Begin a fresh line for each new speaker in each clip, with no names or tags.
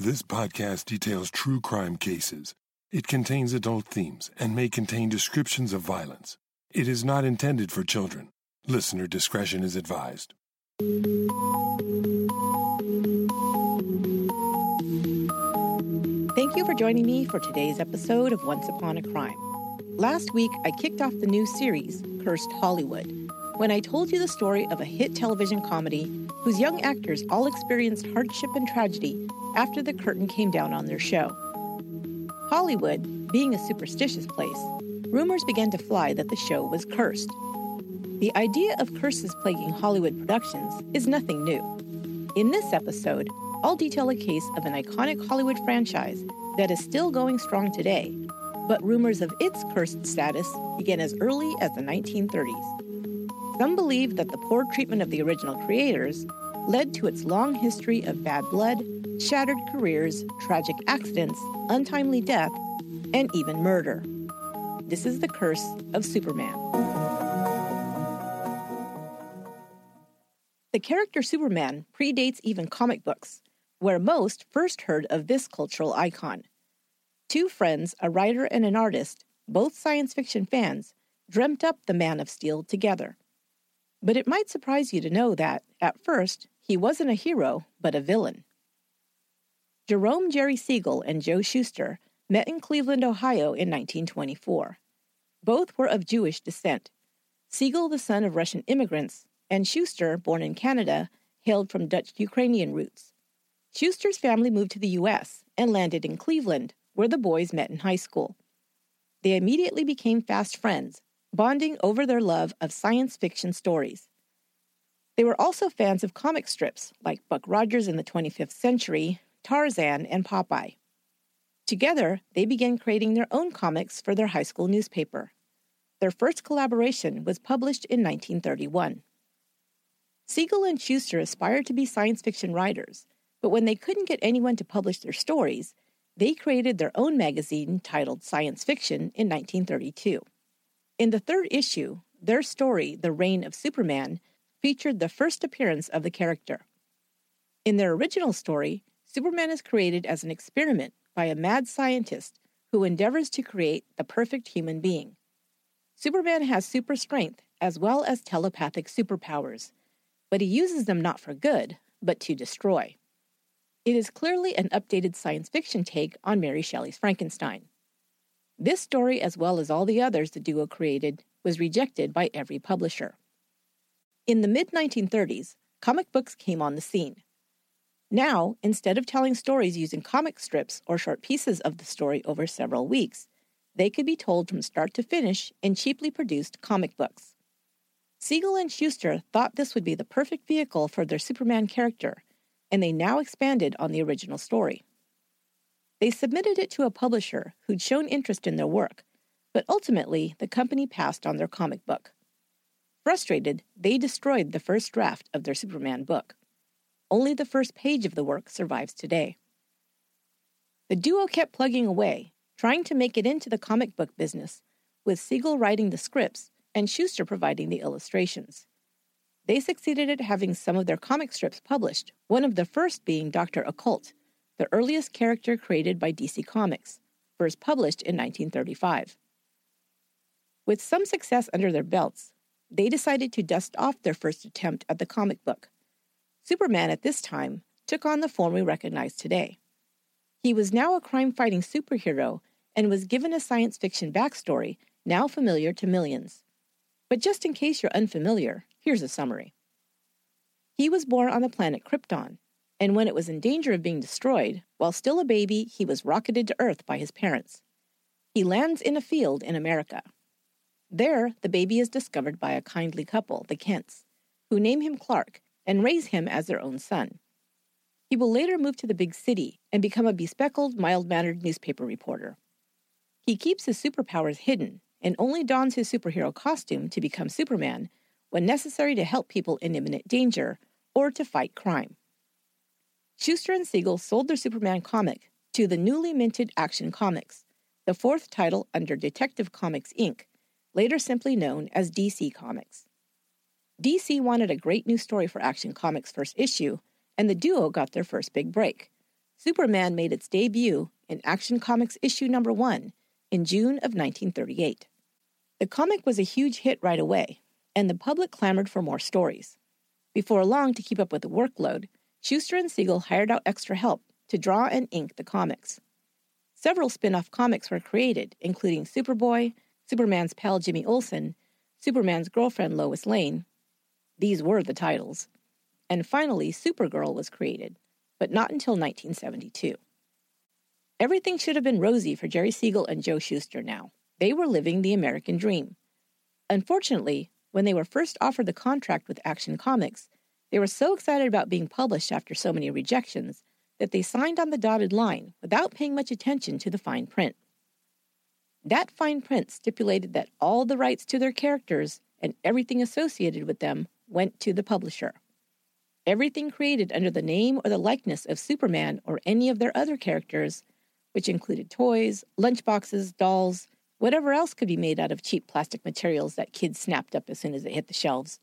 This podcast details true crime cases. It contains adult themes and may contain descriptions of violence. It is not intended for children. Listener discretion is advised.
Thank you for joining me for today's episode of Once Upon a Crime. Last week, I kicked off the new series, Cursed Hollywood, when I told you the story of a hit television comedy whose young actors all experienced hardship and tragedy after the curtain came down on their show. Hollywood, being a superstitious place, rumors began to fly that the show was cursed. The idea of curses plaguing Hollywood productions is nothing new. In this episode, I'll detail a case of an iconic Hollywood franchise that is still going strong today, but rumors of its cursed status began as early as the 1930s. Some believe that the poor treatment of the original creators led to its long history of bad blood shattered careers, tragic accidents, untimely death, and even murder. This is the curse of Superman. The character Superman predates even comic books, where most first heard of this cultural icon. Two friends, a writer and an artist, both science fiction fans, dreamt up the Man of Steel together. But it might surprise you to know that, at first, he wasn't a hero, but a villain. Jerome Jerry Siegel and Joe Shuster met in Cleveland, Ohio in 1924. Both were of Jewish descent. Siegel, the son of Russian immigrants, and Shuster, born in Canada, hailed from Dutch Ukrainian roots. Shuster's family moved to the U.S. and landed in Cleveland, where the boys met in high school. They immediately became fast friends, bonding over their love of science fiction stories. They were also fans of comic strips like Buck Rogers in the 25th Century, Tarzan, and Popeye. Together, they began creating their own comics for their high school newspaper. Their first collaboration was published in 1931. Siegel and Shuster aspired to be science fiction writers, but when they couldn't get anyone to publish their stories, they created their own magazine titled Science Fiction in 1932. In the third issue, their story, The Reign of Superman, featured the first appearance of the character. In their original story, Superman is created as an experiment by a mad scientist who endeavors to create the perfect human being. Superman has super strength as well as telepathic superpowers, but he uses them not for good, but to destroy. It is clearly an updated science fiction take on Mary Shelley's Frankenstein. This story, as well as all the others the duo created, was rejected by every publisher. In the mid 1930s, comic books came on the scene. Now, instead of telling stories using comic strips or short pieces of the story over several weeks, they could be told from start to finish in cheaply produced comic books. Siegel and Shuster thought this would be the perfect vehicle for their Superman character, and they now expanded on the original story. They submitted it to a publisher who'd shown interest in their work, but ultimately the company passed on their comic book. Frustrated, they destroyed the first draft of their Superman book. Only the first page of the work survives today. The duo kept plugging away, trying to make it into the comic book business, with Siegel writing the scripts and Shuster providing the illustrations. They succeeded at having some of their comic strips published, one of the first being Dr. Occult, the earliest character created by DC Comics, first published in 1935. With some success under their belts, they decided to dust off their first attempt at the comic book. Superman at this time took on the form we recognize today. He was now a crime fighting superhero and was given a science fiction backstory now familiar to millions. But just in case you're unfamiliar, here's a summary. He was born on the planet Krypton, and when it was in danger of being destroyed, while still a baby, he was rocketed to Earth by his parents. He lands in a field in America. There, the baby is discovered by a kindly couple, the Kents, who name him Clark and raise him as their own son. He will later move to the big city and become a bespectacled, mild mannered newspaper reporter. He keeps his superpowers hidden and only dons his superhero costume to become Superman when necessary to help people in imminent danger or to fight crime. Shuster and Siegel sold their Superman comic to the newly minted Action Comics, the fourth title under Detective Comics Inc., later simply known as DC Comics. DC wanted a great new story for Action Comics' first issue, and the duo got their first big break. Superman made its debut in Action Comics issue number 1 in June of 1938. The comic was a huge hit right away, and the public clamored for more stories. Before long, to keep up with the workload, Shuster and Siegel hired out extra help to draw and ink the comics. Several spin off comics were created, including Superboy, Superman's pal Jimmy Olsen, Superman's girlfriend Lois Lane. These were the titles. And finally, Supergirl was created, but not until 1972. Everything should have been rosy for Jerry Siegel and Joe Shuster now. They were living the American dream. Unfortunately, when they were first offered the contract with Action Comics, they were so excited about being published after so many rejections that they signed on the dotted line without paying much attention to the fine print. That fine print stipulated that all the rights to their characters and everything associated with them went to the publisher. Everything created under the name or the likeness of Superman or any of their other characters, which included toys, lunchboxes, dolls, whatever else could be made out of cheap plastic materials that kids snapped up as soon as it hit the shelves.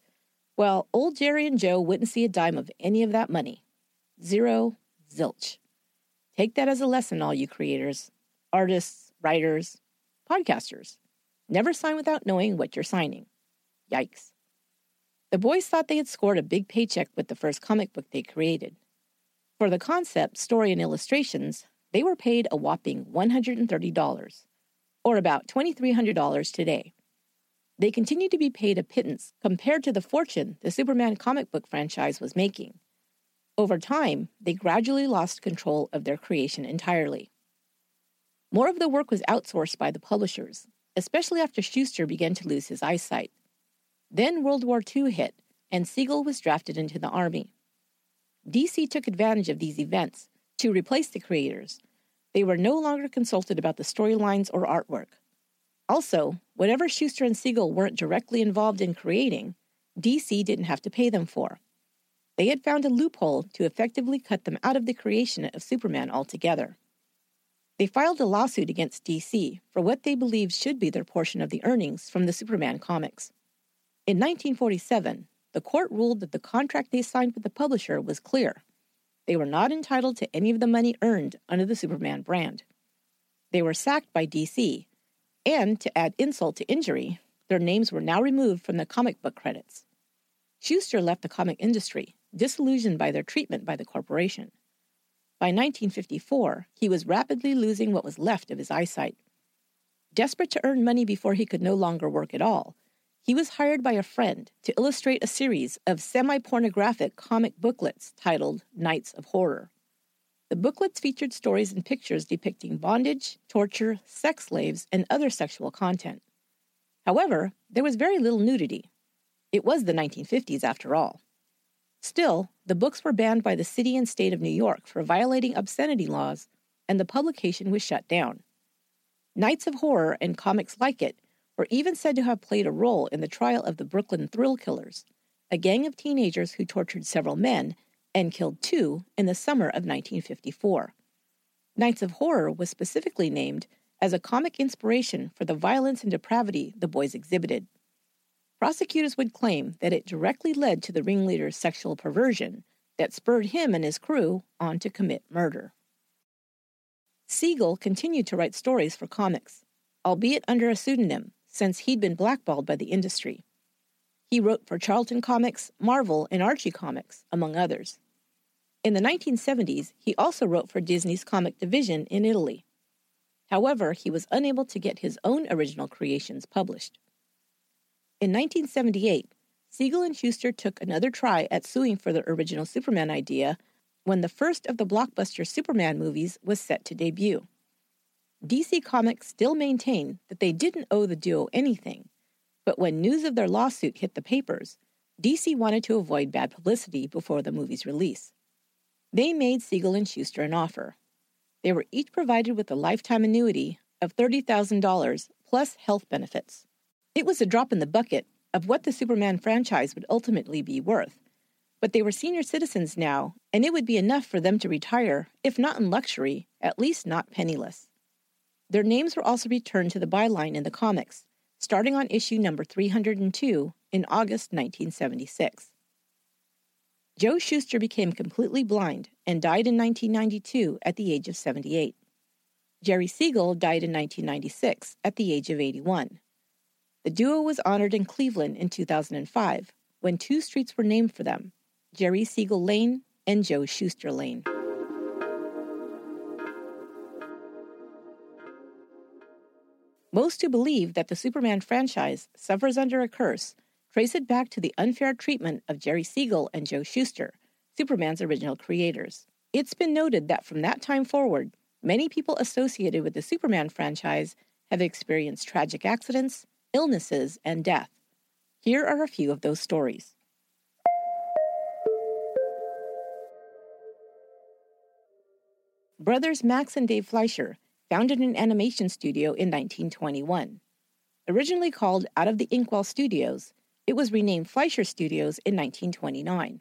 Well, old Jerry and Joe wouldn't see a dime of any of that money. Zero, zilch. Take that as a lesson, all you creators, artists, writers, podcasters. Never sign without knowing what you're signing. Yikes. The boys thought they had scored a big paycheck with the first comic book they created. For the concept, story, and illustrations, they were paid a whopping $130, or about $2,300 today. They continued to be paid a pittance compared to the fortune the Superman comic book franchise was making. Over time, they gradually lost control of their creation entirely. More of the work was outsourced by the publishers, especially after Shuster began to lose his eyesight. Then World War II hit, and Siegel was drafted into the Army. DC took advantage of these events to replace the creators. They were no longer consulted about the storylines or artwork. Also, whatever Shuster and Siegel weren't directly involved in creating, DC didn't have to pay them for. They had found a loophole to effectively cut them out of the creation of Superman altogether. They filed a lawsuit against DC for what they believed should be their portion of the earnings from the Superman comics. In 1947, the court ruled that the contract they signed with the publisher was clear. They were not entitled to any of the money earned under the Superman brand. They were sacked by DC, and to add insult to injury, their names were now removed from the comic book credits. Shuster left the comic industry disillusioned by their treatment by the corporation. By 1954, he was rapidly losing what was left of his eyesight. Desperate to earn money before he could no longer work at all, he was hired by a friend to illustrate a series of semi pornographic comic booklets titled Knights of Horror. The booklets featured stories and pictures depicting bondage, torture, sex slaves, and other sexual content. However, there was very little nudity. It was the 1950s, after all. Still, the books were banned by the city and state of New York for violating obscenity laws, and the publication was shut down. Knights of Horror and comics like it were even said to have played a role in the trial of the Brooklyn Thrill Killers, a gang of teenagers who tortured several men and killed two in the summer of 1954. Knights of Horror was specifically named as a comic inspiration for the violence and depravity the boys exhibited. Prosecutors would claim that it directly led to the ringleader's sexual perversion that spurred him and his crew on to commit murder. Siegel continued to write stories for comics, albeit under a pseudonym, since he'd been blackballed by the industry. He wrote for Charlton Comics, Marvel, and Archie Comics, among others. In the 1970s, he also wrote for Disney's comic division in Italy. However, he was unable to get his own original creations published. In 1978, Siegel and Shuster took another try at suing for the original Superman idea when the first of the blockbuster Superman movies was set to debut. DC Comics still maintained that they didn't owe the duo anything, but when news of their lawsuit hit the papers, DC wanted to avoid bad publicity before the movie's release. They made Siegel and Shuster an offer. They were each provided with a lifetime annuity of $30,000 plus health benefits. It was a drop in the bucket of what the Superman franchise would ultimately be worth. But they were senior citizens now, and it would be enough for them to retire, if not in luxury, at least not penniless. Their names were also returned to the byline in the comics, starting on issue number 302 in August 1976. Joe Shuster became completely blind and died in 1992 at the age of 78. Jerry Siegel died in 1996 at the age of 81. The duo was honored in Cleveland in 2005 when two streets were named for them Jerry Siegel Lane and Joe Shuster Lane. Most who believe that the Superman franchise suffers under a curse trace it back to the unfair treatment of Jerry Siegel and Joe Shuster, Superman's original creators. It's been noted that from that time forward, many people associated with the Superman franchise have experienced tragic accidents, illnesses, and death. Here are a few of those stories. Brothers Max and Dave Fleischer founded an animation studio in 1921. Originally called Out of the Inkwell Studios, it was renamed Fleischer Studios in 1929.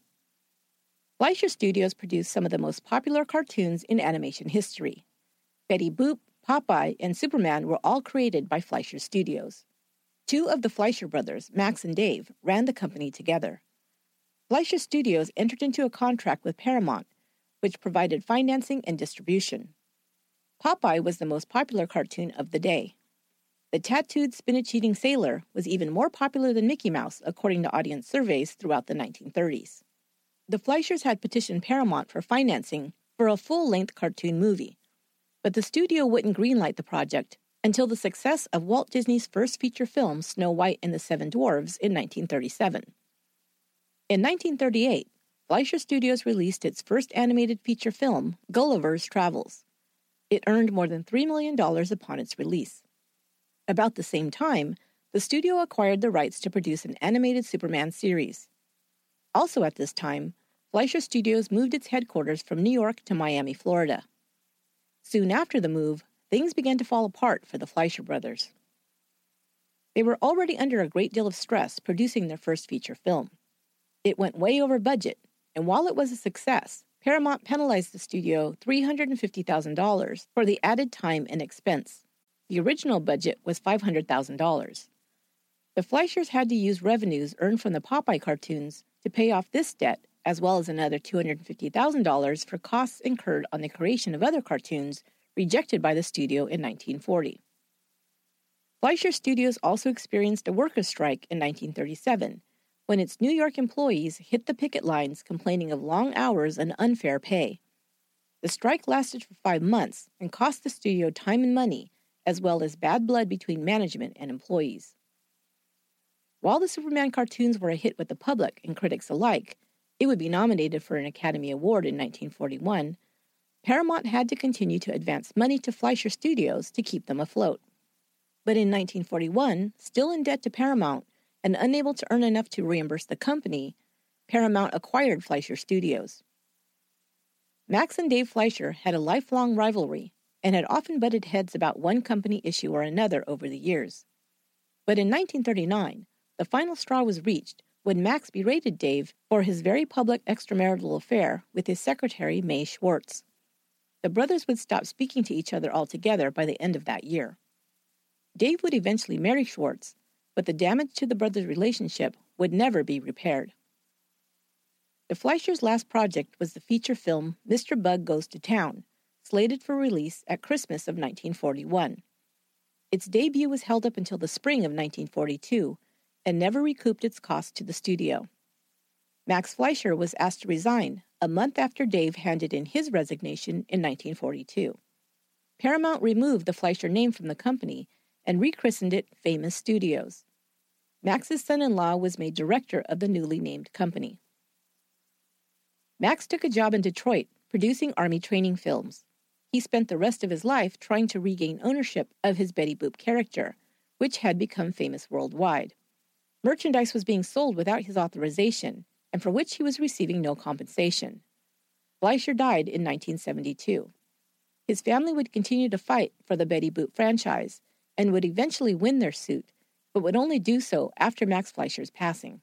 Fleischer Studios produced some of the most popular cartoons in animation history. Betty Boop, Popeye, and Superman were all created by Fleischer Studios. Two of the Fleischer brothers, Max and Dave, ran the company together. Fleischer Studios entered into a contract with Paramount, which provided financing and distribution. Popeye was the most popular cartoon of the day. The tattooed spinach eating sailor was even more popular than Mickey Mouse, according to audience surveys throughout the 1930s. The Fleischers had petitioned Paramount for financing for a full length cartoon movie, but the studio wouldn't greenlight the project until the success of Walt Disney's first feature film, Snow White and the Seven Dwarfs, in 1937. In 1938, Fleischer Studios released its first animated feature film, Gulliver's Travels. It earned more than $3 million upon its release. About the same time, the studio acquired the rights to produce an animated Superman series. Also at this time, Fleischer Studios moved its headquarters from New York to Miami, Florida. Soon after the move, things began to fall apart for the Fleischer brothers. They were already under a great deal of stress producing their first feature film. It went way over budget, and while it was a success, Paramount penalized the studio $350,000 for the added time and expense. The original budget was $500,000. The Fleischers had to use revenues earned from the Popeye cartoons to pay off this debt, as well as another $250,000 for costs incurred on the creation of other cartoons rejected by the studio in 1940. Fleischer Studios also experienced a workers' strike in 1937 when its New York employees hit the picket lines complaining of long hours and unfair pay. The strike lasted for five months and cost the studio time and money as well as bad blood between management and employees. While the Superman cartoons were a hit with the public and critics alike, it would be nominated for an Academy Award in 1941. Paramount had to continue to advance money to Fleischer Studios to keep them afloat. But in 1941, still in debt to Paramount and unable to earn enough to reimburse the company, Paramount acquired Fleischer Studios. Max and Dave Fleischer had a lifelong rivalry and had often butted heads about one company issue or another over the years. But in 1939, the final straw was reached when Max berated Dave for his very public extramarital affair with his secretary, May Schwartz. The brothers would stop speaking to each other altogether by the end of that year. Dave would eventually marry Schwartz, but the damage to the brothers' relationship would never be repaired. The Fleischers' last project was the feature film Mr. Bug Goes to Town, slated for release at Christmas of 1941. Its debut was held up until the spring of 1942 and never recouped its cost to the studio. Max Fleischer was asked to resign a month after Dave handed in his resignation in 1942. Paramount removed the Fleischer name from the company and rechristened it Famous Studios. Max's son in law was made director of the newly named company. Max took a job in Detroit producing Army training films he spent the rest of his life trying to regain ownership of his Betty Boop character, which had become famous worldwide. Merchandise was being sold without his authorization, and for which he was receiving no compensation. Fleischer died in 1972. His family would continue to fight for the Betty Boop franchise and would eventually win their suit, but would only do so after Max Fleischer's passing.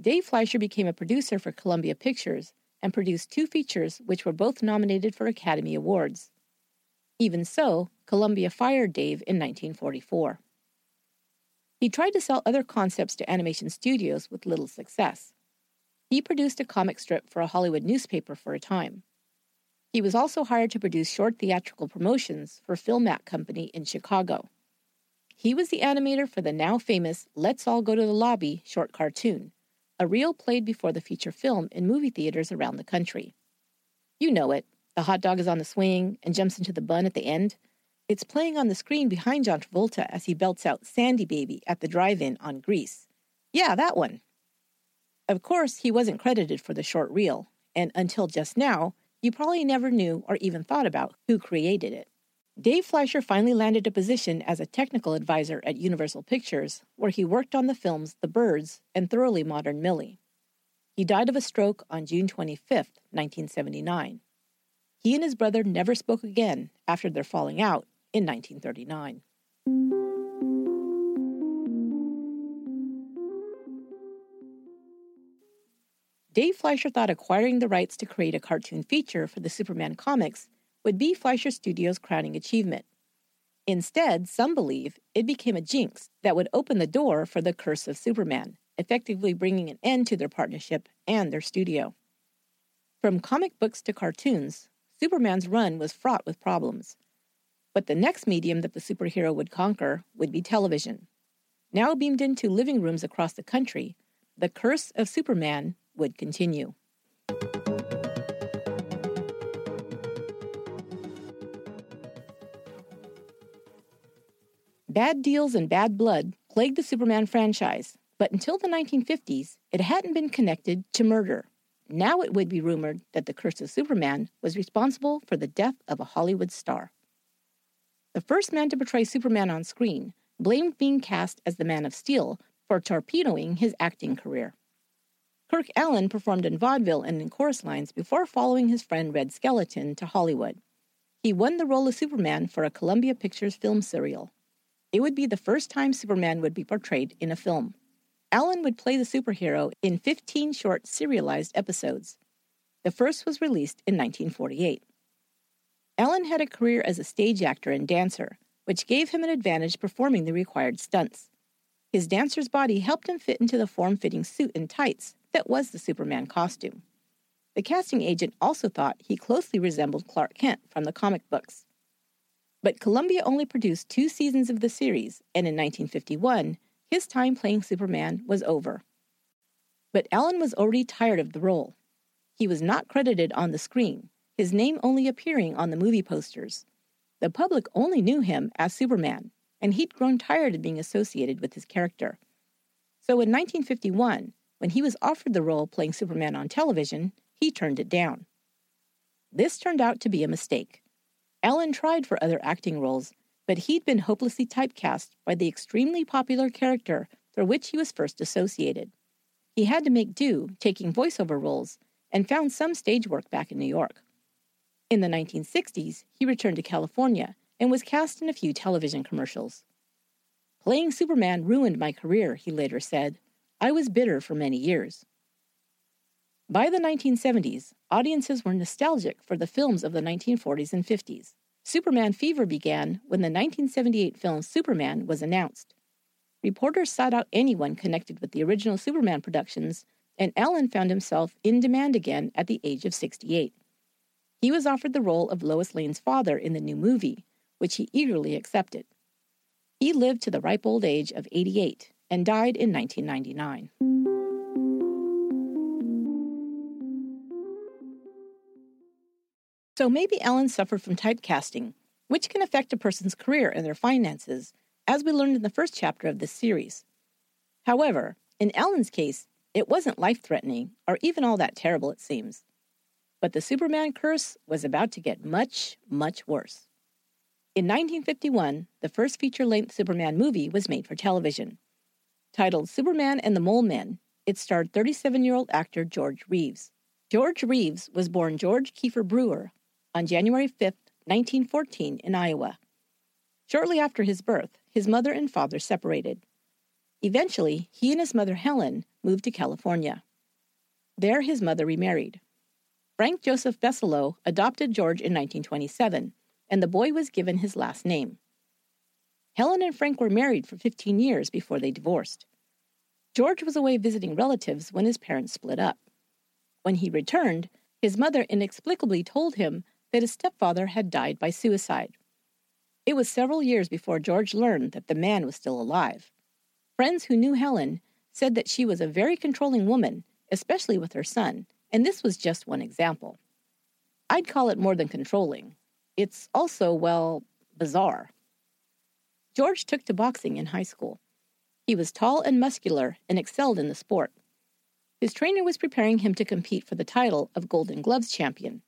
Dave Fleischer became a producer for Columbia Pictures and produced two features which were both nominated for Academy Awards. Even so, Columbia fired Dave in 1944. He tried to sell other concepts to animation studios with little success. He produced a comic strip for a Hollywood newspaper for a time. He was also hired to produce short theatrical promotions for Filmack Company in Chicago. He was the animator for the now famous Let's All Go to the Lobby short cartoon, a reel played before the feature film in movie theaters around the country. You know it. The hot dog is on the swing and jumps into the bun at the end. It's playing on the screen behind John Travolta as he belts out Sandy Baby at the drive in on Grease. Yeah, that one. Of course, he wasn't credited for the short reel, and until just now, you probably never knew or even thought about who created it. Dave Fleischer finally landed a position as a technical advisor at Universal Pictures, where he worked on the films The Birds and Thoroughly Modern Millie. He died of a stroke on June 25, 1979. He and his brother never spoke again after their falling out in 1939. Dave Fleischer thought acquiring the rights to create a cartoon feature for the Superman comics would be Fleischer Studios' crowning achievement. Instead, some believe it became a jinx that would open the door for the curse of Superman, effectively bringing an end to their partnership and their studio. From comic books to cartoons, Superman's run was fraught with problems. But the next medium that the superhero would conquer would be television. Now beamed into living rooms across the country, the curse of Superman would continue. Bad deals and bad blood plagued the Superman franchise, but until the 1950s, it hadn't been connected to murder. Now it would be rumored that the curse of Superman was responsible for the death of a Hollywood star. The first man to portray Superman on screen blamed being cast as the Man of Steel for torpedoing his acting career. Kirk Alyn performed in vaudeville and in chorus lines before following his friend Red Skelton to Hollywood. He won the role of Superman for a Columbia Pictures film serial. It would be the first time Superman would be portrayed in a film. Alyn would play the superhero in 15 short serialized episodes. The first was released in 1948. Alyn had a career as a stage actor and dancer, which gave him an advantage performing the required stunts. His dancer's body helped him fit into the form fitting suit and tights that was the Superman costume. The casting agent also thought he closely resembled Clark Kent from the comic books. But Columbia only produced two seasons of the series, and in 1951, his time playing Superman was over. But Alyn was already tired of the role. He was not credited on the screen, his name only appearing on the movie posters. The public only knew him as Superman, and he'd grown tired of being associated with his character. So in 1951, when he was offered the role playing Superman on television, he turned it down. This turned out to be a mistake. Alyn tried for other acting roles, but he'd been hopelessly typecast by the extremely popular character for which he was first associated. He had to make do, taking voiceover roles, and found some stage work back in New York. In the 1960s, he returned to California and was cast in a few television commercials. Playing Superman ruined my career, he later said. I was bitter for many years. By the 1970s, audiences were nostalgic for the films of the 1940s and 50s. Superman fever began when the 1978 film Superman was announced. Reporters sought out anyone connected with the original Superman productions, and Alyn found himself in demand again at the age of 68. He was offered the role of Lois Lane's father in the new movie, which he eagerly accepted. He lived to the ripe old age of 88 and died in 1999. So maybe Alyn suffered from typecasting, which can affect a person's career and their finances, as we learned in the first chapter of this series. However, in Alyn's case, it wasn't life threatening or even all that terrible, it seems. But the Superman curse was about to get much, much worse. In 1951, the first feature length Superman movie was made for television. Titled Superman and the Mole Men, it starred 37 year old actor George Reeves. George Reeves was born George Keefer Brewer on January 5, 1914, in Iowa. Shortly after his birth, his mother and father separated. Eventually, he and his mother Helen moved to California. There, his mother remarried. Frank Joseph Bessolo adopted George in 1927, and the boy was given his last name. Helen and Frank were married for 15 years before they divorced. George was away visiting relatives when his parents split up. When he returned, his mother inexplicably told him that his stepfather had died by suicide. It was several years before George learned that the man was still alive. Friends who knew Helen said that she was a very controlling woman, especially with her son, and this was just one example. I'd call it more than controlling. It's also, well, bizarre. George took to boxing in high school. He was tall and muscular and excelled in the sport. His trainer was preparing him to compete for the title of Golden Gloves champion.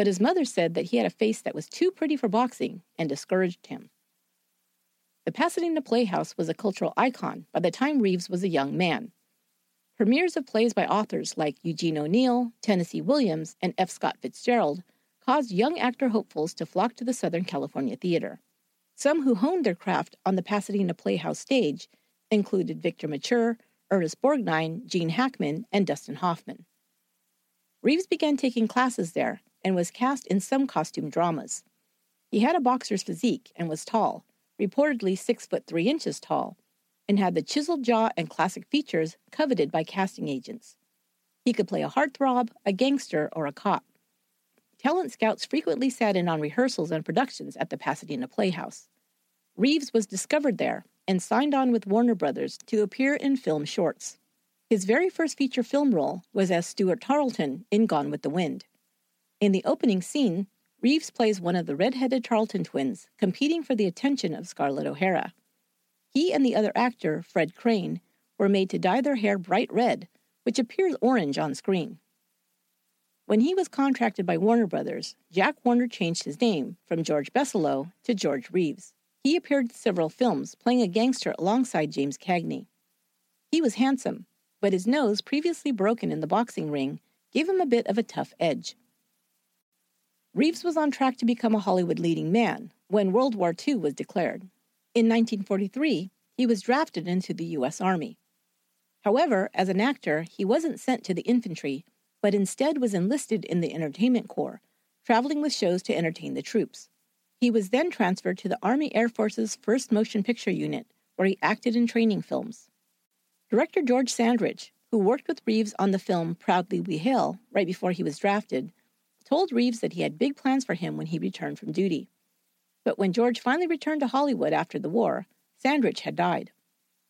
But his mother said that he had a face that was too pretty for boxing and discouraged him. The Pasadena Playhouse was a cultural icon by the time Reeves was a young man. Premieres of plays by authors like Eugene O'Neill, Tennessee Williams, and F. Scott Fitzgerald caused young actor hopefuls to flock to the Southern California theater. Some who honed their craft on the Pasadena Playhouse stage included Victor Mature, Ernest Borgnine, Gene Hackman, and Dustin Hoffman. Reeves began taking classes there and was cast in some costume dramas. He had a boxer's physique and was tall, reportedly six foot three inches tall, and had the chiseled jaw and classic features coveted by casting agents. He could play a heartthrob, a gangster, or a cop. Talent scouts frequently sat in on rehearsals and productions at the Pasadena Playhouse. Reeves was discovered there and signed on with Warner Brothers to appear in film shorts. His very first feature film role was as Stuart Tarleton in Gone with the Wind. In the opening scene, Reeves plays one of the red-headed Tarleton twins competing for the attention of Scarlett O'Hara. He and the other actor, Fred Crane, were made to dye their hair bright red, which appears orange on screen. When he was contracted by Warner Brothers, Jack Warner changed his name from George Bessolo to George Reeves. He appeared in several films, playing a gangster alongside James Cagney. He was handsome, but his nose, previously broken in the boxing ring, gave him a bit of a tough edge. Reeves was on track to become a Hollywood leading man when World War II was declared. In 1943, he was drafted into the U.S. Army. However, as an actor, he wasn't sent to the infantry, but instead was enlisted in the Entertainment Corps, traveling with shows to entertain the troops. He was then transferred to the Army Air Force's 1st Motion Picture Unit, where he acted in training films. Director George Sandrich, who worked with Reeves on the film Proudly We Hail right before he was drafted, told Reeves that he had big plans for him when he returned from duty. But when George finally returned to Hollywood after the war, Sandrich had died.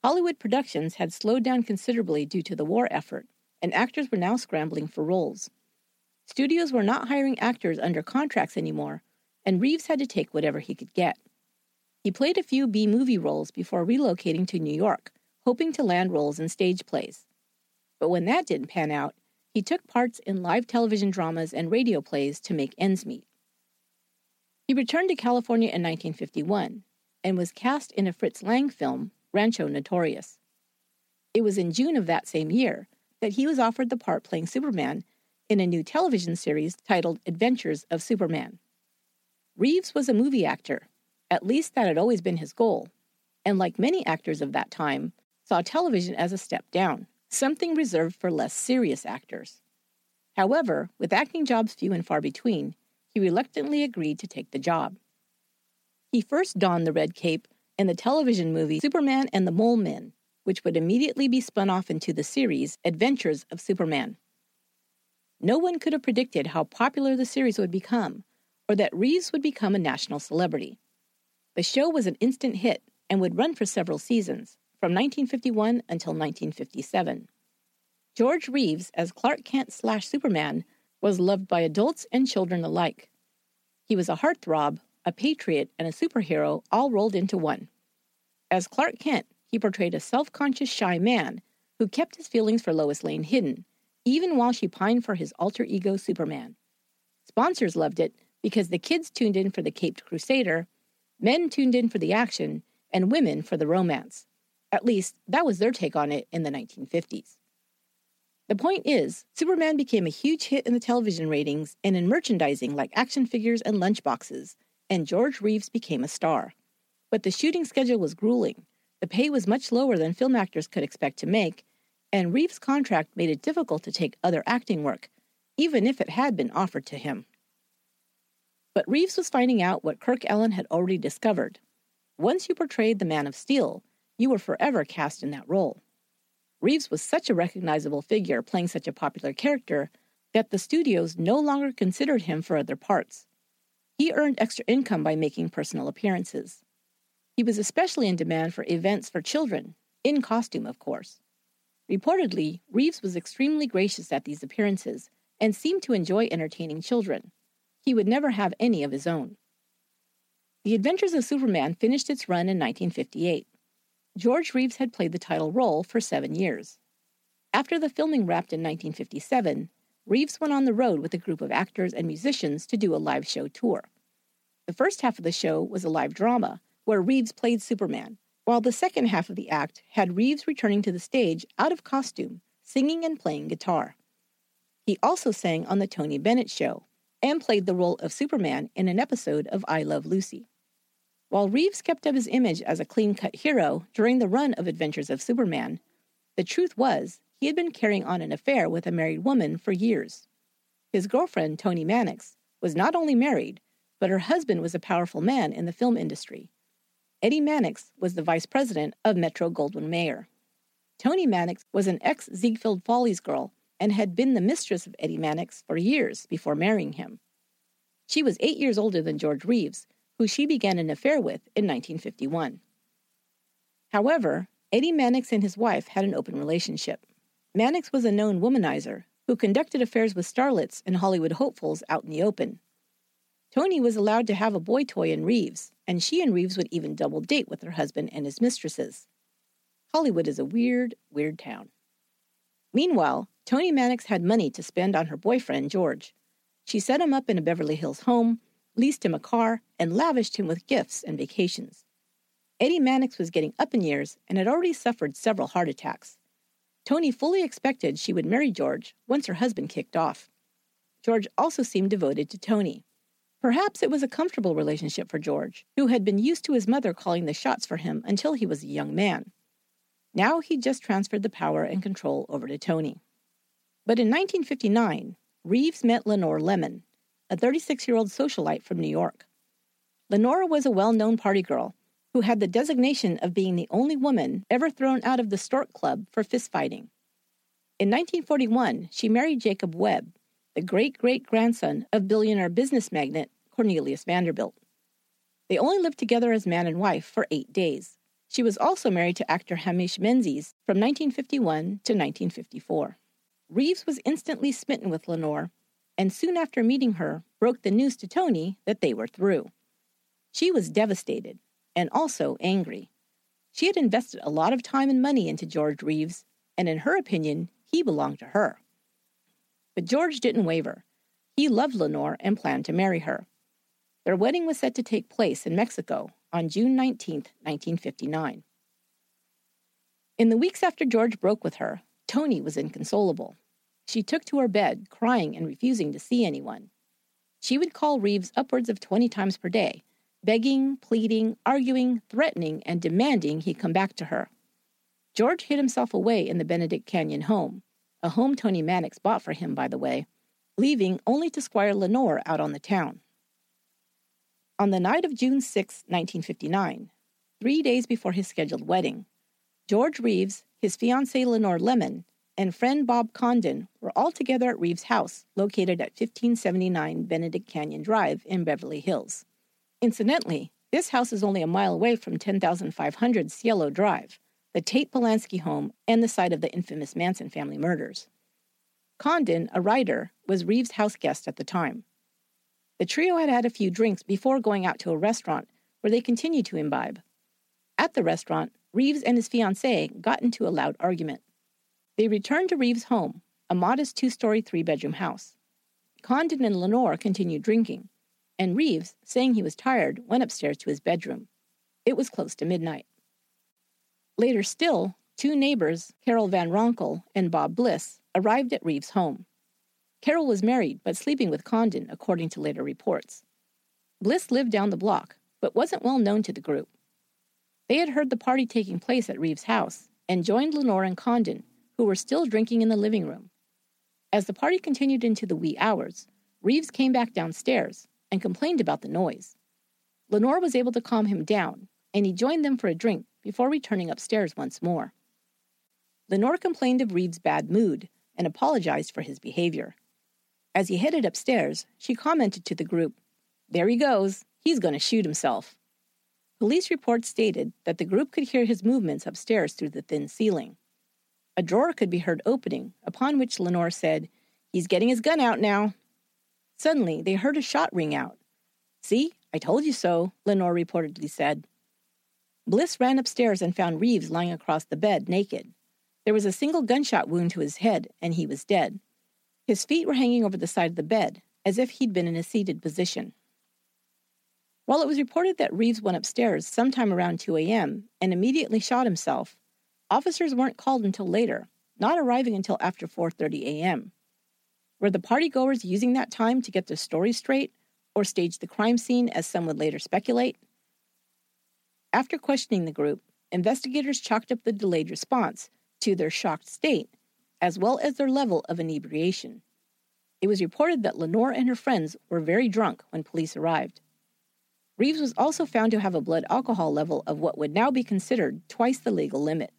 Hollywood productions had slowed down considerably due to the war effort, and actors were now scrambling for roles. Studios were not hiring actors under contracts anymore, and Reeves had to take whatever he could get. He played a few B movie roles before relocating to New York, hoping to land roles in stage plays. But when that didn't pan out, he took parts in live television dramas and radio plays to make ends meet. He returned to California in 1951 and was cast in a Fritz Lang film, Rancho Notorious. It was in June of that same year that he was offered the part playing Superman in a new television series titled Adventures of Superman. Reeves was a movie actor, at least that had always been his goal, and like many actors of that time, saw television as a step down something reserved for less serious actors. However, with acting jobs few and far between, he reluctantly agreed to take the job. He first donned the red cape in the television movie Superman and the Mole Men, which would immediately be spun off into the series Adventures of Superman. No one could have predicted how popular the series would become, or that Reeves would become a national celebrity. The show was an instant hit and would run for several seasons, from 1951 until 1957. George Reeves, as Clark Kent slash Superman, was loved by adults and children alike. He was a heartthrob, a patriot, and a superhero all rolled into one. As Clark Kent, he portrayed a self conscious, shy man who kept his feelings for Lois Lane hidden, even while she pined for his alter ego Superman. Sponsors loved it because the kids tuned in for the Caped Crusader, men tuned in for the action, and women for the romance. At least, that was their take on it in the 1950s. The point is, Superman became a huge hit in the television ratings and in merchandising like action figures and lunchboxes, and George Reeves became a star. But the shooting schedule was grueling, the pay was much lower than film actors could expect to make, and Reeves' contract made it difficult to take other acting work, even if it had been offered to him. But Reeves was finding out what Kirk Alyn had already discovered. Once you portrayed the Man of Steel, you were forever cast in that role. Reeves was such a recognizable figure playing such a popular character that the studios no longer considered him for other parts. He earned extra income by making personal appearances. He was especially in demand for events for children, in costume, of course. Reportedly, Reeves was extremely gracious at these appearances and seemed to enjoy entertaining children. He would never have any of his own. The Adventures of Superman finished its run in 1958. George Reeves had played the title role for seven years. After the filming wrapped in 1957, Reeves went on the road with a group of actors and musicians to do a live show tour. The first half of the show was a live drama, where Reeves played Superman, while the second half of the act had Reeves returning to the stage out of costume, singing and playing guitar. He also sang on The Tony Bennett Show and played the role of Superman in an episode of I Love Lucy. While Reeves kept up his image as a clean cut hero during the run of Adventures of Superman, the truth was he had been carrying on an affair with a married woman for years. His girlfriend, Toni Mannix, was not only married, but her husband was a powerful man in the film industry. Eddie Mannix was the vice president of Metro Goldwyn Mayer. Toni Mannix was an ex Ziegfeld Follies girl and had been the mistress of Eddie Mannix for years before marrying him. She was eight years older than George Reeves, who she began an affair with in 1951. However, Eddie Mannix and his wife had an open relationship. Mannix was a known womanizer who conducted affairs with starlets and Hollywood hopefuls out in the open. Toni was allowed to have a boy toy in Reeves, and she and Reeves would even double date with her husband and his mistresses. Hollywood is a weird, weird town. Meanwhile, Toni Mannix had money to spend on her boyfriend, George. She set him up in a Beverly Hills home leased him a car, and lavished him with gifts and vacations. Eddie Mannix was getting up in years and had already suffered several heart attacks. Toni fully expected she would marry George once her husband kicked off. George also seemed devoted to Toni. Perhaps it was a comfortable relationship for George, who had been used to his mother calling the shots for him until he was a young man. Now he just transferred the power and control over to Toni. But in 1959, Reeves met Lenore Lemmon, a 36 year old socialite from New York. Lenora was a well known party girl who had the designation of being the only woman ever thrown out of the Stork Club for fistfighting. In 1941, she married Jacob Webb, the great great grandson of billionaire business magnate Cornelius Vanderbilt. They only lived together as man and wife for eight days. She was also married to actor Hamish Menzies from 1951 to 1954. Reeves was instantly smitten with Lenore and soon after meeting her, broke the news to Toni that they were through. She was devastated and also angry. She had invested a lot of time and money into George Reeves, and in her opinion, he belonged to her. But George didn't waver. He loved Lenore and planned to marry her. Their wedding was set to take place in Mexico on June 19, 1959. In the weeks after George broke with her, Toni was inconsolable. She took to her bed, crying and refusing to see anyone. She would call Reeves upwards of 20 times per day, begging, pleading, arguing, threatening, and demanding he come back to her. George hid himself away in the Benedict Canyon home, a home Toni Mannix bought for him, by the way, leaving only to Squire Lenore out on the town. On the night of June 6, 1959, three days before his scheduled wedding, George Reeves, his fiancée Lenore Lemmon, and friend Bob Condon were all together at Reeves' house, located at 1579 Benedict Canyon Drive in Beverly Hills. Incidentally, this house is only a mile away from 10500 Cielo Drive, the Tate Polanski home and the site of the infamous Manson family murders. Condon, a writer, was Reeves' house guest at the time. The trio had had a few drinks before going out to a restaurant where they continued to imbibe. At the restaurant, Reeves and his fiancée got into a loud argument. They returned to Reeves' home, a modest two story, three bedroom house. Condon and Lenore continued drinking, and Reeves, saying he was tired, went upstairs to his bedroom. It was close to midnight. Later still, two neighbors, Carol Van Ronkel and Bob Bliss, arrived at Reeves' home. Carol was married but sleeping with Condon, according to later reports. Bliss lived down the block, but wasn't well known to the group. They had heard the party taking place at Reeves' house and joined Lenore and Condon, who were still drinking in the living room. As the party continued into the wee hours, Reeves came back downstairs and complained about the noise. Lenore was able to calm him down, and he joined them for a drink before returning upstairs once more. Lenore complained of Reeves' bad mood and apologized for his behavior. As he headed upstairs, she commented to the group, There he goes. He's going to shoot himself. Police reports stated that the group could hear his movements upstairs through the thin ceiling. A drawer could be heard opening, upon which Lenore said, He's getting his gun out now. Suddenly, they heard a shot ring out. See, I told you so, Lenore reportedly said. Bliss ran upstairs and found Reeves lying across the bed, naked. There was a single gunshot wound to his head, and he was dead. His feet were hanging over the side of the bed, as if he'd been in a seated position. While it was reported that Reeves went upstairs sometime around 2 a.m. and immediately shot himself, officers weren't called until later, not arriving until after 4:30 a.m. Were the partygoers using that time to get their story straight or stage the crime scene as some would later speculate? After questioning the group, investigators chalked up the delayed response to their shocked state, as well as their level of inebriation. It was reported that Lenore and her friends were very drunk when police arrived. Reeves was also found to have a blood alcohol level of what would now be considered twice the legal limit.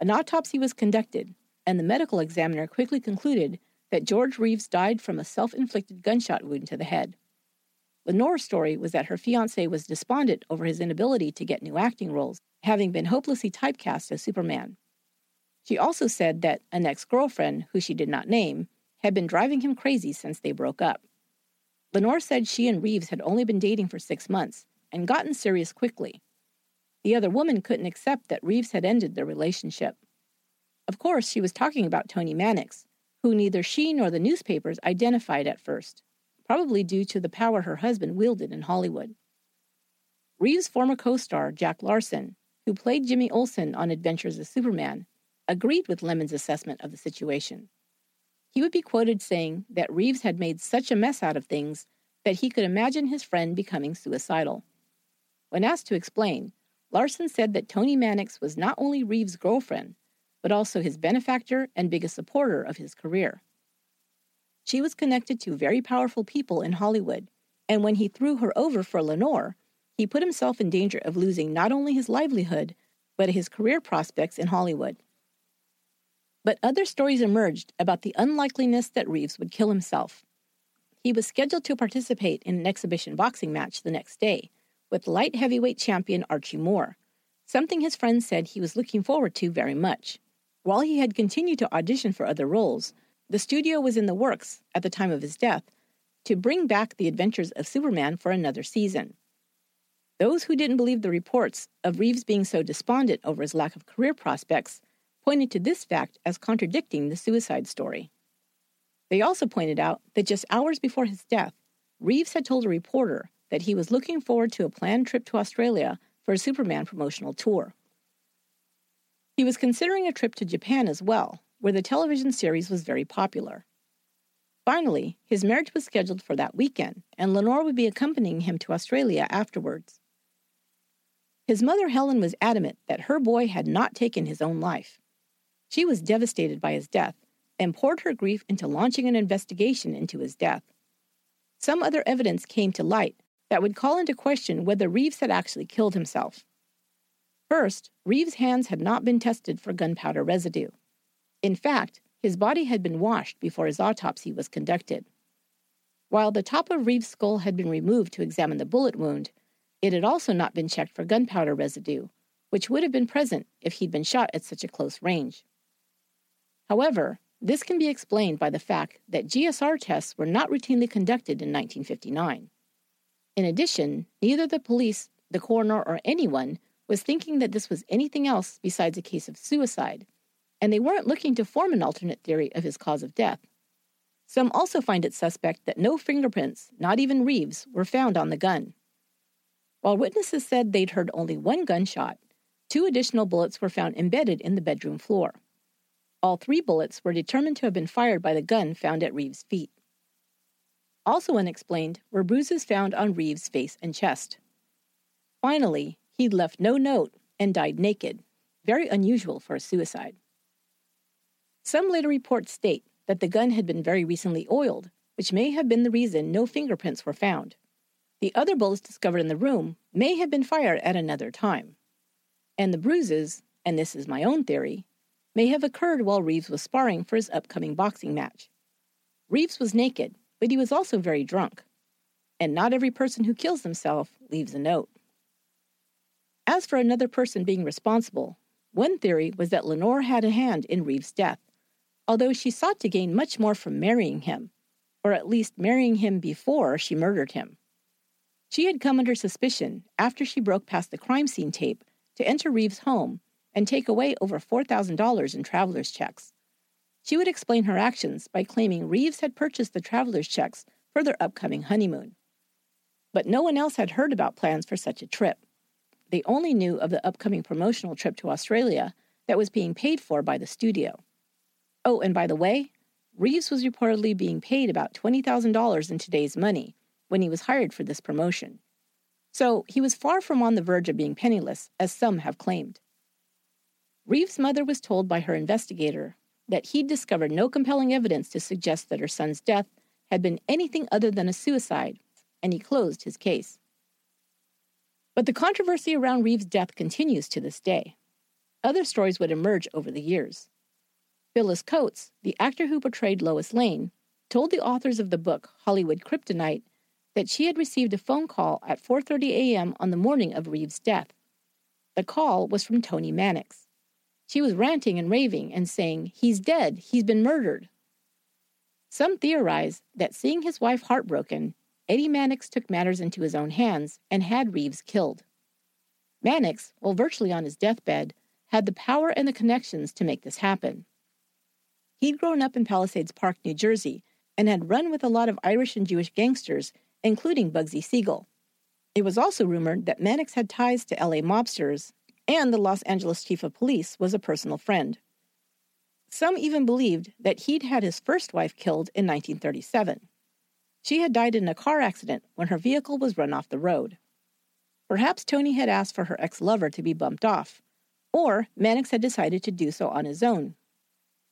An autopsy was conducted, and the medical examiner quickly concluded that George Reeves died from a self inflicted gunshot wound to the head. Lenore's story was that her fiance was despondent over his inability to get new acting roles, having been hopelessly typecast as Superman. She also said that an ex girlfriend, who she did not name, had been driving him crazy since they broke up. Lenore said she and Reeves had only been dating for six months and gotten serious quickly. The other woman couldn't accept that Reeves had ended their relationship. Of course, she was talking about Toni Mannix, who neither she nor the newspapers identified at first, probably due to the power her husband wielded in Hollywood. Reeves' former co star, Jack Larson, who played Jimmy Olsen on Adventures of Superman, agreed with Lemmon's assessment of the situation. He would be quoted saying that Reeves had made such a mess out of things that he could imagine his friend becoming suicidal. When asked to explain, Larson said that Toni Mannix was not only Reeves' girlfriend, but also his benefactor and biggest supporter of his career. She was connected to very powerful people in Hollywood, and when he threw her over for Lenore, he put himself in danger of losing not only his livelihood, but his career prospects in Hollywood. But other stories emerged about the unlikeliness that Reeves would kill himself. He was scheduled to participate in an exhibition boxing match the next day with light heavyweight champion Archie Moore, something his friends said he was looking forward to very much. While he had continued to audition for other roles, the studio was in the works at the time of his death to bring back the adventures of Superman for another season. Those who didn't believe the reports of Reeves being so despondent over his lack of career prospects pointed to this fact as contradicting the suicide story. They also pointed out that just hours before his death, Reeves had told a reporter that he was looking forward to a planned trip to Australia for a Superman promotional tour. He was considering a trip to Japan as well, where the television series was very popular. Finally, his marriage was scheduled for that weekend, and Lenore would be accompanying him to Australia afterwards. His mother, Helen, was adamant that her boy had not taken his own life. She was devastated by his death and poured her grief into launching an investigation into his death. Some other evidence came to light that would call into question whether Reeves had actually killed himself. First, Reeves' hands had not been tested for gunpowder residue. In fact, his body had been washed before his autopsy was conducted. While the top of Reeves' skull had been removed to examine the bullet wound, it had also not been checked for gunpowder residue, which would have been present if he'd been shot at such a close range. However, this can be explained by the fact that GSR tests were not routinely conducted in 1959. In addition, neither the police, the coroner, or anyone was thinking that this was anything else besides a case of suicide, and they weren't looking to form an alternate theory of his cause of death. Some also find it suspect that no fingerprints, not even Reeves, were found on the gun. While witnesses said they'd heard only one gunshot, two additional bullets were found embedded in the bedroom floor. All three bullets were determined to have been fired by the gun found at Reeves' feet. Also unexplained were bruises found on Reeves' face and chest. Finally, he'd left no note and died naked, very unusual for a suicide. Some later reports state that the gun had been very recently oiled, which may have been the reason no fingerprints were found. The other bullets discovered in the room may have been fired at another time. And the bruises, and this is my own theory, may have occurred while Reeves was sparring for his upcoming boxing match. Reeves was naked, but he was also very drunk. And not every person who kills himself leaves a note. As for another person being responsible, one theory was that Lenore had a hand in Reeves' death, although she sought to gain much more from marrying him, or at least marrying him before she murdered him. She had come under suspicion after she broke past the crime scene tape to enter Reeves' home and take away over $4,000 in traveler's checks. She would explain her actions by claiming Reeves had purchased the traveler's checks for their upcoming honeymoon. But no one else had heard about plans for such a trip. They only knew of the upcoming promotional trip to Australia that was being paid for by the studio. Oh, and by the way, Reeves was reportedly being paid about $20,000 in today's money when he was hired for this promotion. So he was far from on the verge of being penniless, as some have claimed. Reeves' mother was told by her investigator that he'd discovered no compelling evidence to suggest that her son's death had been anything other than a suicide, and he closed his case. But the controversy around Reeves' death continues to this day. Other stories would emerge over the years. Phyllis Coates, the actor who portrayed Lois Lane, told the authors of the book Hollywood Kryptonite that she had received a phone call at 4:30 a.m. on the morning of Reeves' death. The call was from Toni Mannix. She was ranting and raving and saying, "He's dead. He's been murdered." Some theorize that seeing his wife heartbroken, Eddie Mannix took matters into his own hands and had Reeves killed. Mannix, while virtually on his deathbed, had the power and the connections to make this happen. He'd grown up in Palisades Park, New Jersey, and had run with a lot of Irish and Jewish gangsters, including Bugsy Siegel. It was also rumored that Mannix had ties to LA mobsters, and the Los Angeles chief of police was a personal friend. Some even believed that he'd had his first wife killed in 1937. She had died in a car accident when her vehicle was run off the road. Perhaps Toni had asked for her ex lover to be bumped off, or Mannix had decided to do so on his own.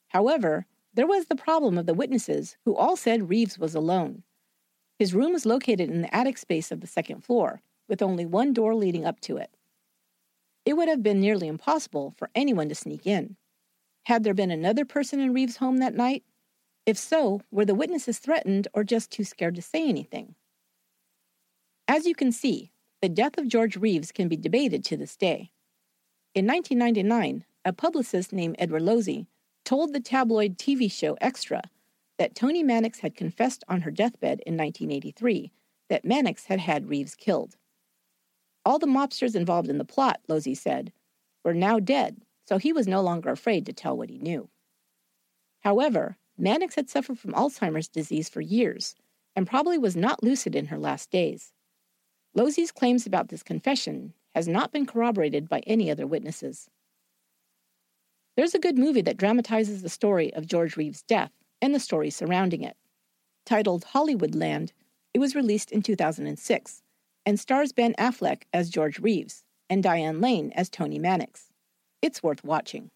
However, there was the problem of the witnesses who all said Reeves was alone. His room was located in the attic space of the second floor, with only one door leading up to it. It would have been nearly impossible for anyone to sneak in. Had there been another person in Reeves' home that night, if so, were the witnesses threatened or just too scared to say anything? As you can see, the death of George Reeves can be debated to this day. In 1999, a publicist named Edward Losey told the tabloid TV show Extra that Toni Mannix had confessed on her deathbed in 1983 that Mannix had had Reeves killed. All the mobsters involved in the plot, Losey said, were now dead, so he was no longer afraid to tell what he knew. However, Mannix had suffered from Alzheimer's disease for years and probably was not lucid in her last days. Losey's claims about this confession has not been corroborated by any other witnesses. There's a good movie that dramatizes the story of George Reeves' death and the story surrounding it. Titled Hollywoodland, it was released in 2006 and stars Ben Affleck as George Reeves and Diane Lane as Toni Mannix. It's worth watching.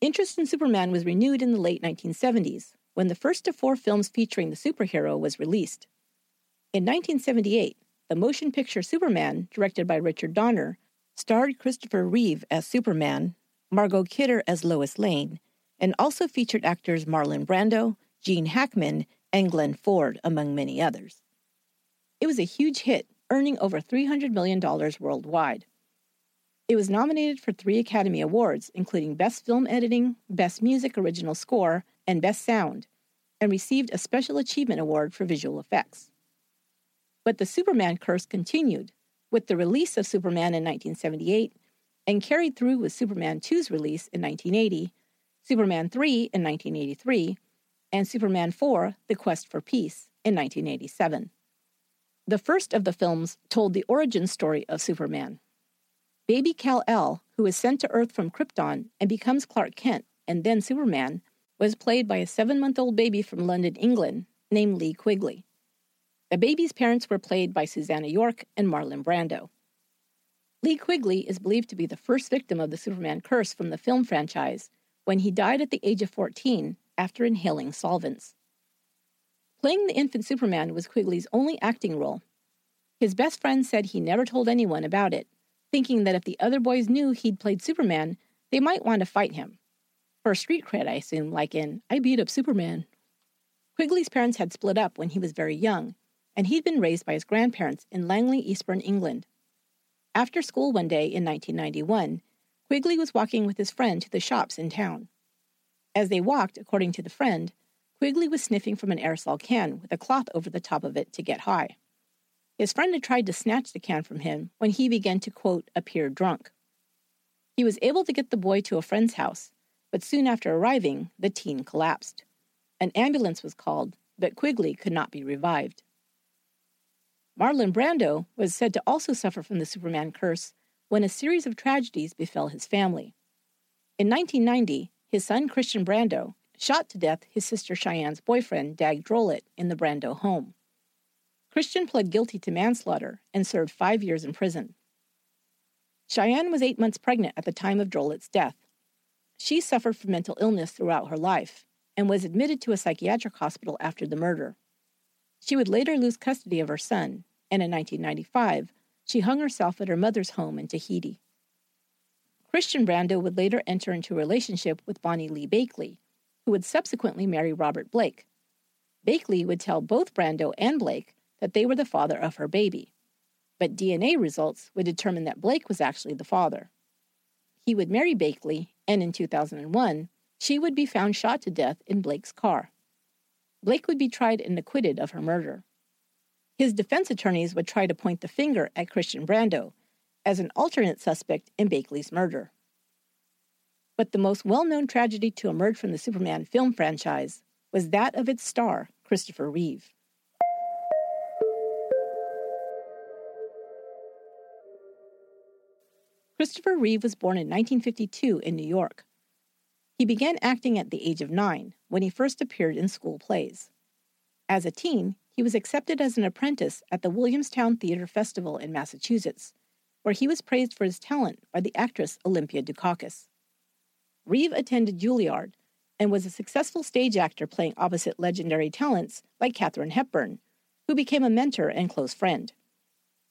Interest in Superman was renewed in the late 1970s when the first of four films featuring the superhero was released. In 1978, the motion picture Superman, directed by Richard Donner, starred Christopher Reeve as Superman, Margot Kidder as Lois Lane, and also featured actors Marlon Brando, Gene Hackman, and Glenn Ford, among many others. It was a huge hit, earning over $300 million worldwide. It was nominated for three Academy Awards, including Best Film Editing, Best Music Original Score, and Best Sound, and received a Special Achievement Award for Visual Effects. But the Superman curse continued with the release of Superman in 1978 and carried through with Superman 2's release in 1980, Superman 3 in 1983, and Superman 4 The Quest for Peace in 1987. The first of the films told the origin story of Superman. Baby Kal-El, who is sent to Earth from Krypton and becomes Clark Kent and then Superman, was played by a seven month old baby from London, England, named Lee Quigley. The baby's parents were played by Susannah York and Marlon Brando. Lee Quigley is believed to be the first victim of the Superman curse from the film franchise when he died at the age of 14 after inhaling solvents. Playing the infant Superman was Quigley's only acting role. His best friend said he never told anyone about it, thinking that if the other boys knew he'd played Superman, they might want to fight him. For street cred, I assume, like in, I beat up Superman. Quigley's parents had split up when he was very young, and he'd been raised by his grandparents in Langley, Eastbourne, England. After school one day in 1991, Quigley was walking with his friend to the shops in town. As they walked, according to the friend, Quigley was sniffing from an aerosol can with a cloth over the top of it to get high. His friend had tried to snatch the can from him when he began to, quote, appear drunk. He was able to get the boy to a friend's house, but soon after arriving, the teen collapsed. An ambulance was called, but Quigley could not be revived. Marlon Brando was said to also suffer from the Superman curse when a series of tragedies befell his family. In 1990, his son Christian Brando shot to death his sister Cheyenne's boyfriend, Dag Drolet, in the Brando home. Christian pled guilty to manslaughter and served five years in prison. Cheyenne was eight months pregnant at the time of Drolet's death. She suffered from mental illness throughout her life and was admitted to a psychiatric hospital after the murder. She would later lose custody of her son, and in 1995, she hung herself at her mother's home in Tahiti. Christian Brando would later enter into a relationship with Bonnie Lee Bakley, who would subsequently marry Robert Blake. Bakley would tell both Brando and Blake that they were the father of her baby. But DNA results would determine that Blake was actually the father. He would marry Bakley, and in 2001, she would be found shot to death in Blake's car. Blake would be tried and acquitted of her murder. His defense attorneys would try to point the finger at Christian Brando as an alternate suspect in Bakley's murder. But the most well known tragedy to emerge from the Superman film franchise was that of its star, Christopher Reeve. Christopher Reeve was born in 1952 in New York. He began acting at the age of nine when he first appeared in school plays. As a teen, he was accepted as an apprentice at the Williamstown Theater Festival in Massachusetts, where he was praised for his talent by the actress Olympia Dukakis. Reeve attended Juilliard and was a successful stage actor playing opposite legendary talents like Katharine Hepburn, who became a mentor and close friend.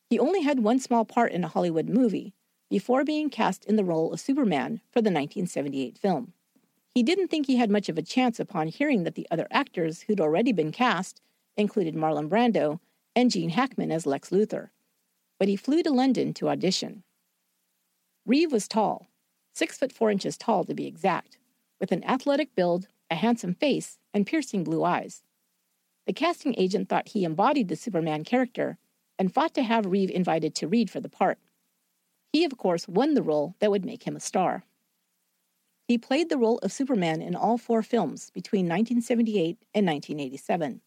He only had one small part in a Hollywood movie, before being cast in the role of Superman for the 1978 film. He didn't think he had much of a chance upon hearing that the other actors who'd already been cast included Marlon Brando and Gene Hackman as Lex Luthor, but he flew to London to audition. Reeve was tall, six foot four inches tall to be exact, with an athletic build, a handsome face, and piercing blue eyes. The casting agent thought he embodied the Superman character and fought to have Reeve invited to read for the part. He, of course, won the role that would make him a star. He played the role of Superman in all four films between 1978 and 1987.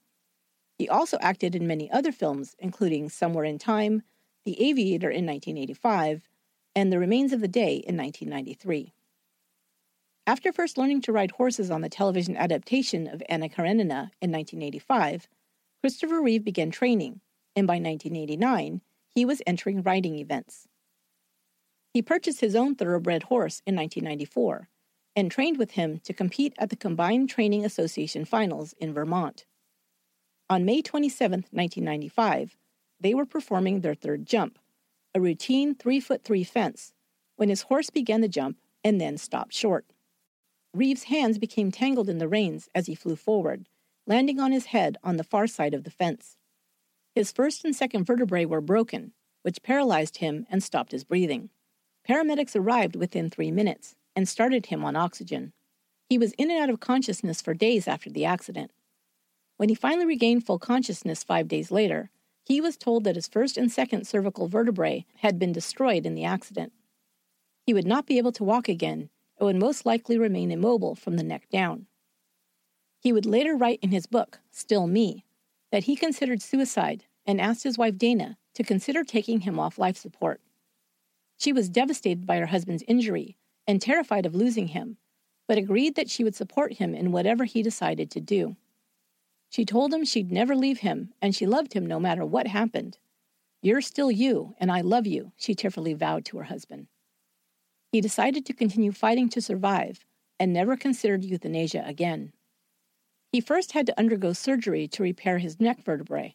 He also acted in many other films, including Somewhere in Time, The Aviator in 1985, and The Remains of the Day in 1993. After first learning to ride horses on the television adaptation of Anna Karenina in 1985, Christopher Reeve began training, and by 1989, he was entering riding events. He purchased his own thoroughbred horse in 1994 and trained with him to compete at the Combined Training Association finals in Vermont. On May 27, 1995, they were performing their third jump, a routine 3 foot 3 fence, when his horse began the jump and then stopped short. Reeve's hands became tangled in the reins as he flew forward, landing on his head on the far side of the fence. His first and second vertebrae were broken, which paralyzed him and stopped his breathing. Paramedics arrived within three minutes and started him on oxygen. He was in and out of consciousness for days after the accident. When he finally regained full consciousness five days later, he was told that his first and second cervical vertebrae had been destroyed in the accident. He would not be able to walk again and would most likely remain immobile from the neck down. He would later write in his book, Still Me, that he considered suicide and asked his wife Dana to consider taking him off life support. She was devastated by her husband's injury and terrified of losing him, but agreed that she would support him in whatever he decided to do. She told him she'd never leave him and she loved him no matter what happened. You're still you, and I love you, she tearfully vowed to her husband. He decided to continue fighting to survive and never considered euthanasia again. He first had to undergo surgery to repair his neck vertebrae.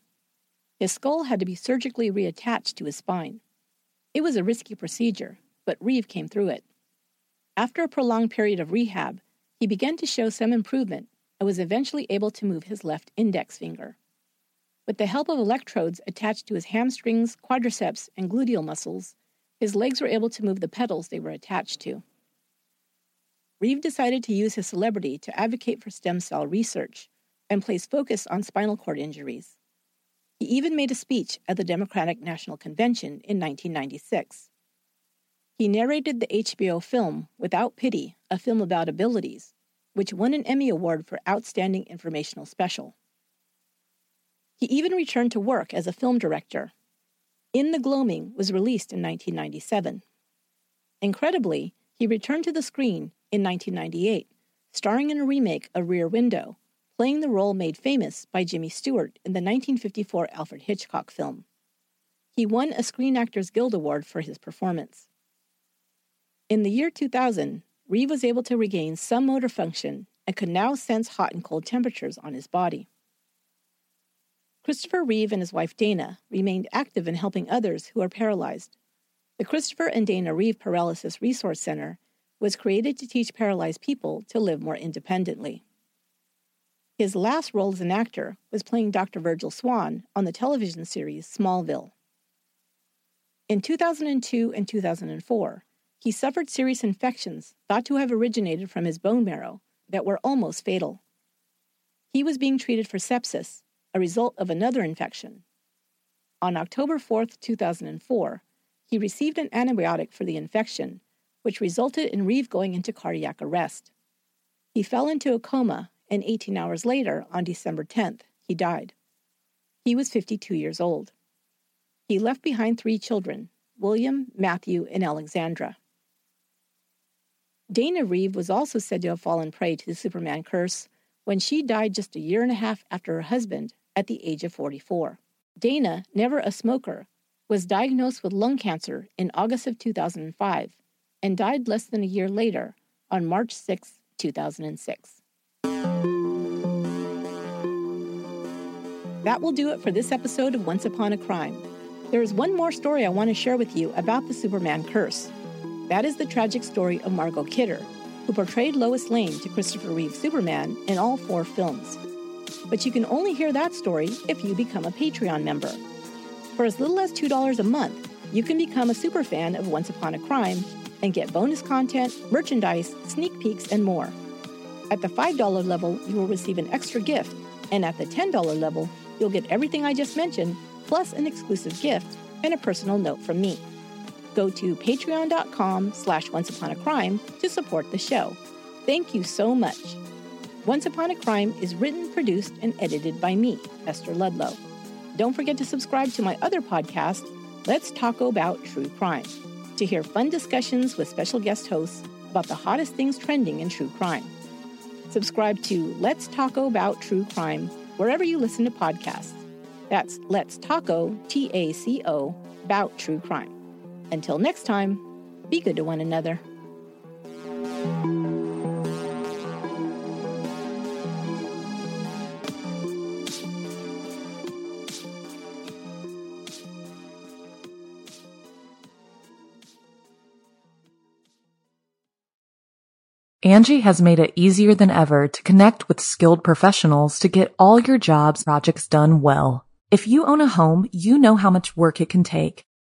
His skull had to be surgically reattached to his spine. It was a risky procedure, but Reeve came through it. After a prolonged period of rehab, he began to show some improvement and was eventually able to move his left index finger. With the help of electrodes attached to his hamstrings, quadriceps, and gluteal muscles, his legs were able to move the pedals they were attached to. Reeve decided to use his celebrity to advocate for stem cell research and place focus on spinal cord injuries. He even made a speech at the Democratic National Convention in 1996. He narrated the HBO film Without Pity, a film about abilities, which won an Emmy Award for Outstanding Informational Special. He even returned to work as a film director. In the Gloaming was released in 1997. Incredibly, he returned to the screen in 1998, starring in a remake of Rear Window, playing the role made famous by Jimmy Stewart in the 1954 Alfred Hitchcock film. He won a Screen Actors Guild Award for his performance. In the year 2000, Reeve was able to regain some motor function and could now sense hot and cold temperatures on his body. Christopher Reeve and his wife Dana remained active in helping others who are paralyzed. The Christopher and Dana Reeve Paralysis Resource Center was created to teach paralyzed people to live more independently. His last role as an actor was playing Dr. Virgil Swan on the television series Smallville. In 2002 and 2004, he suffered serious infections thought to have originated from his bone marrow that were almost fatal. He was being treated for sepsis, a result of another infection. On October 4, 2004, he received an antibiotic for the infection, which resulted in Reeve going into cardiac arrest. He fell into a coma, and 18 hours later, on December 10th, he died. He was 52 years old. He left behind three children William, Matthew, and Alexandra. Dana Reeve was also said to have fallen prey to the Superman curse when she died just a year and a half after her husband at the age of 44. Dana, never a smoker, was diagnosed with lung cancer in August of 2005 and died less than a year later on March 6, 2006. That will do it for this episode of Once Upon a Crime. There is one more story I want to share with you about the Superman curse. That is the tragic story of Margot Kidder, who portrayed Lois Lane to Christopher Reeve's Superman in all four films. But you can only hear that story if you become a Patreon member. For as little as $2 a month, you can become a superfan of Once Upon a Crime and get bonus content, merchandise, sneak peeks, and more. At the $5 level, you will receive an extra gift, and at the $10 level, you'll get everything I just mentioned, plus an exclusive gift and a personal note from me. Go to patreon.com slash onceuponacrime to support the show. Thank you so much. Once Upon a Crime is written, produced, and edited by me, Esther Ludlow. Don't forget to subscribe to my other podcast, Let's Talk About True Crime, to hear fun discussions with special guest hosts about the hottest things trending in true crime. Subscribe to Let's Taco About True Crime wherever you listen to podcasts. That's Let's Taco, T A C O, about true crime. Until next time, be good to one another.
Angie has made it easier than ever to connect with skilled professionals to get all your jobs projects done well. If you own a home, you know how much work it can take,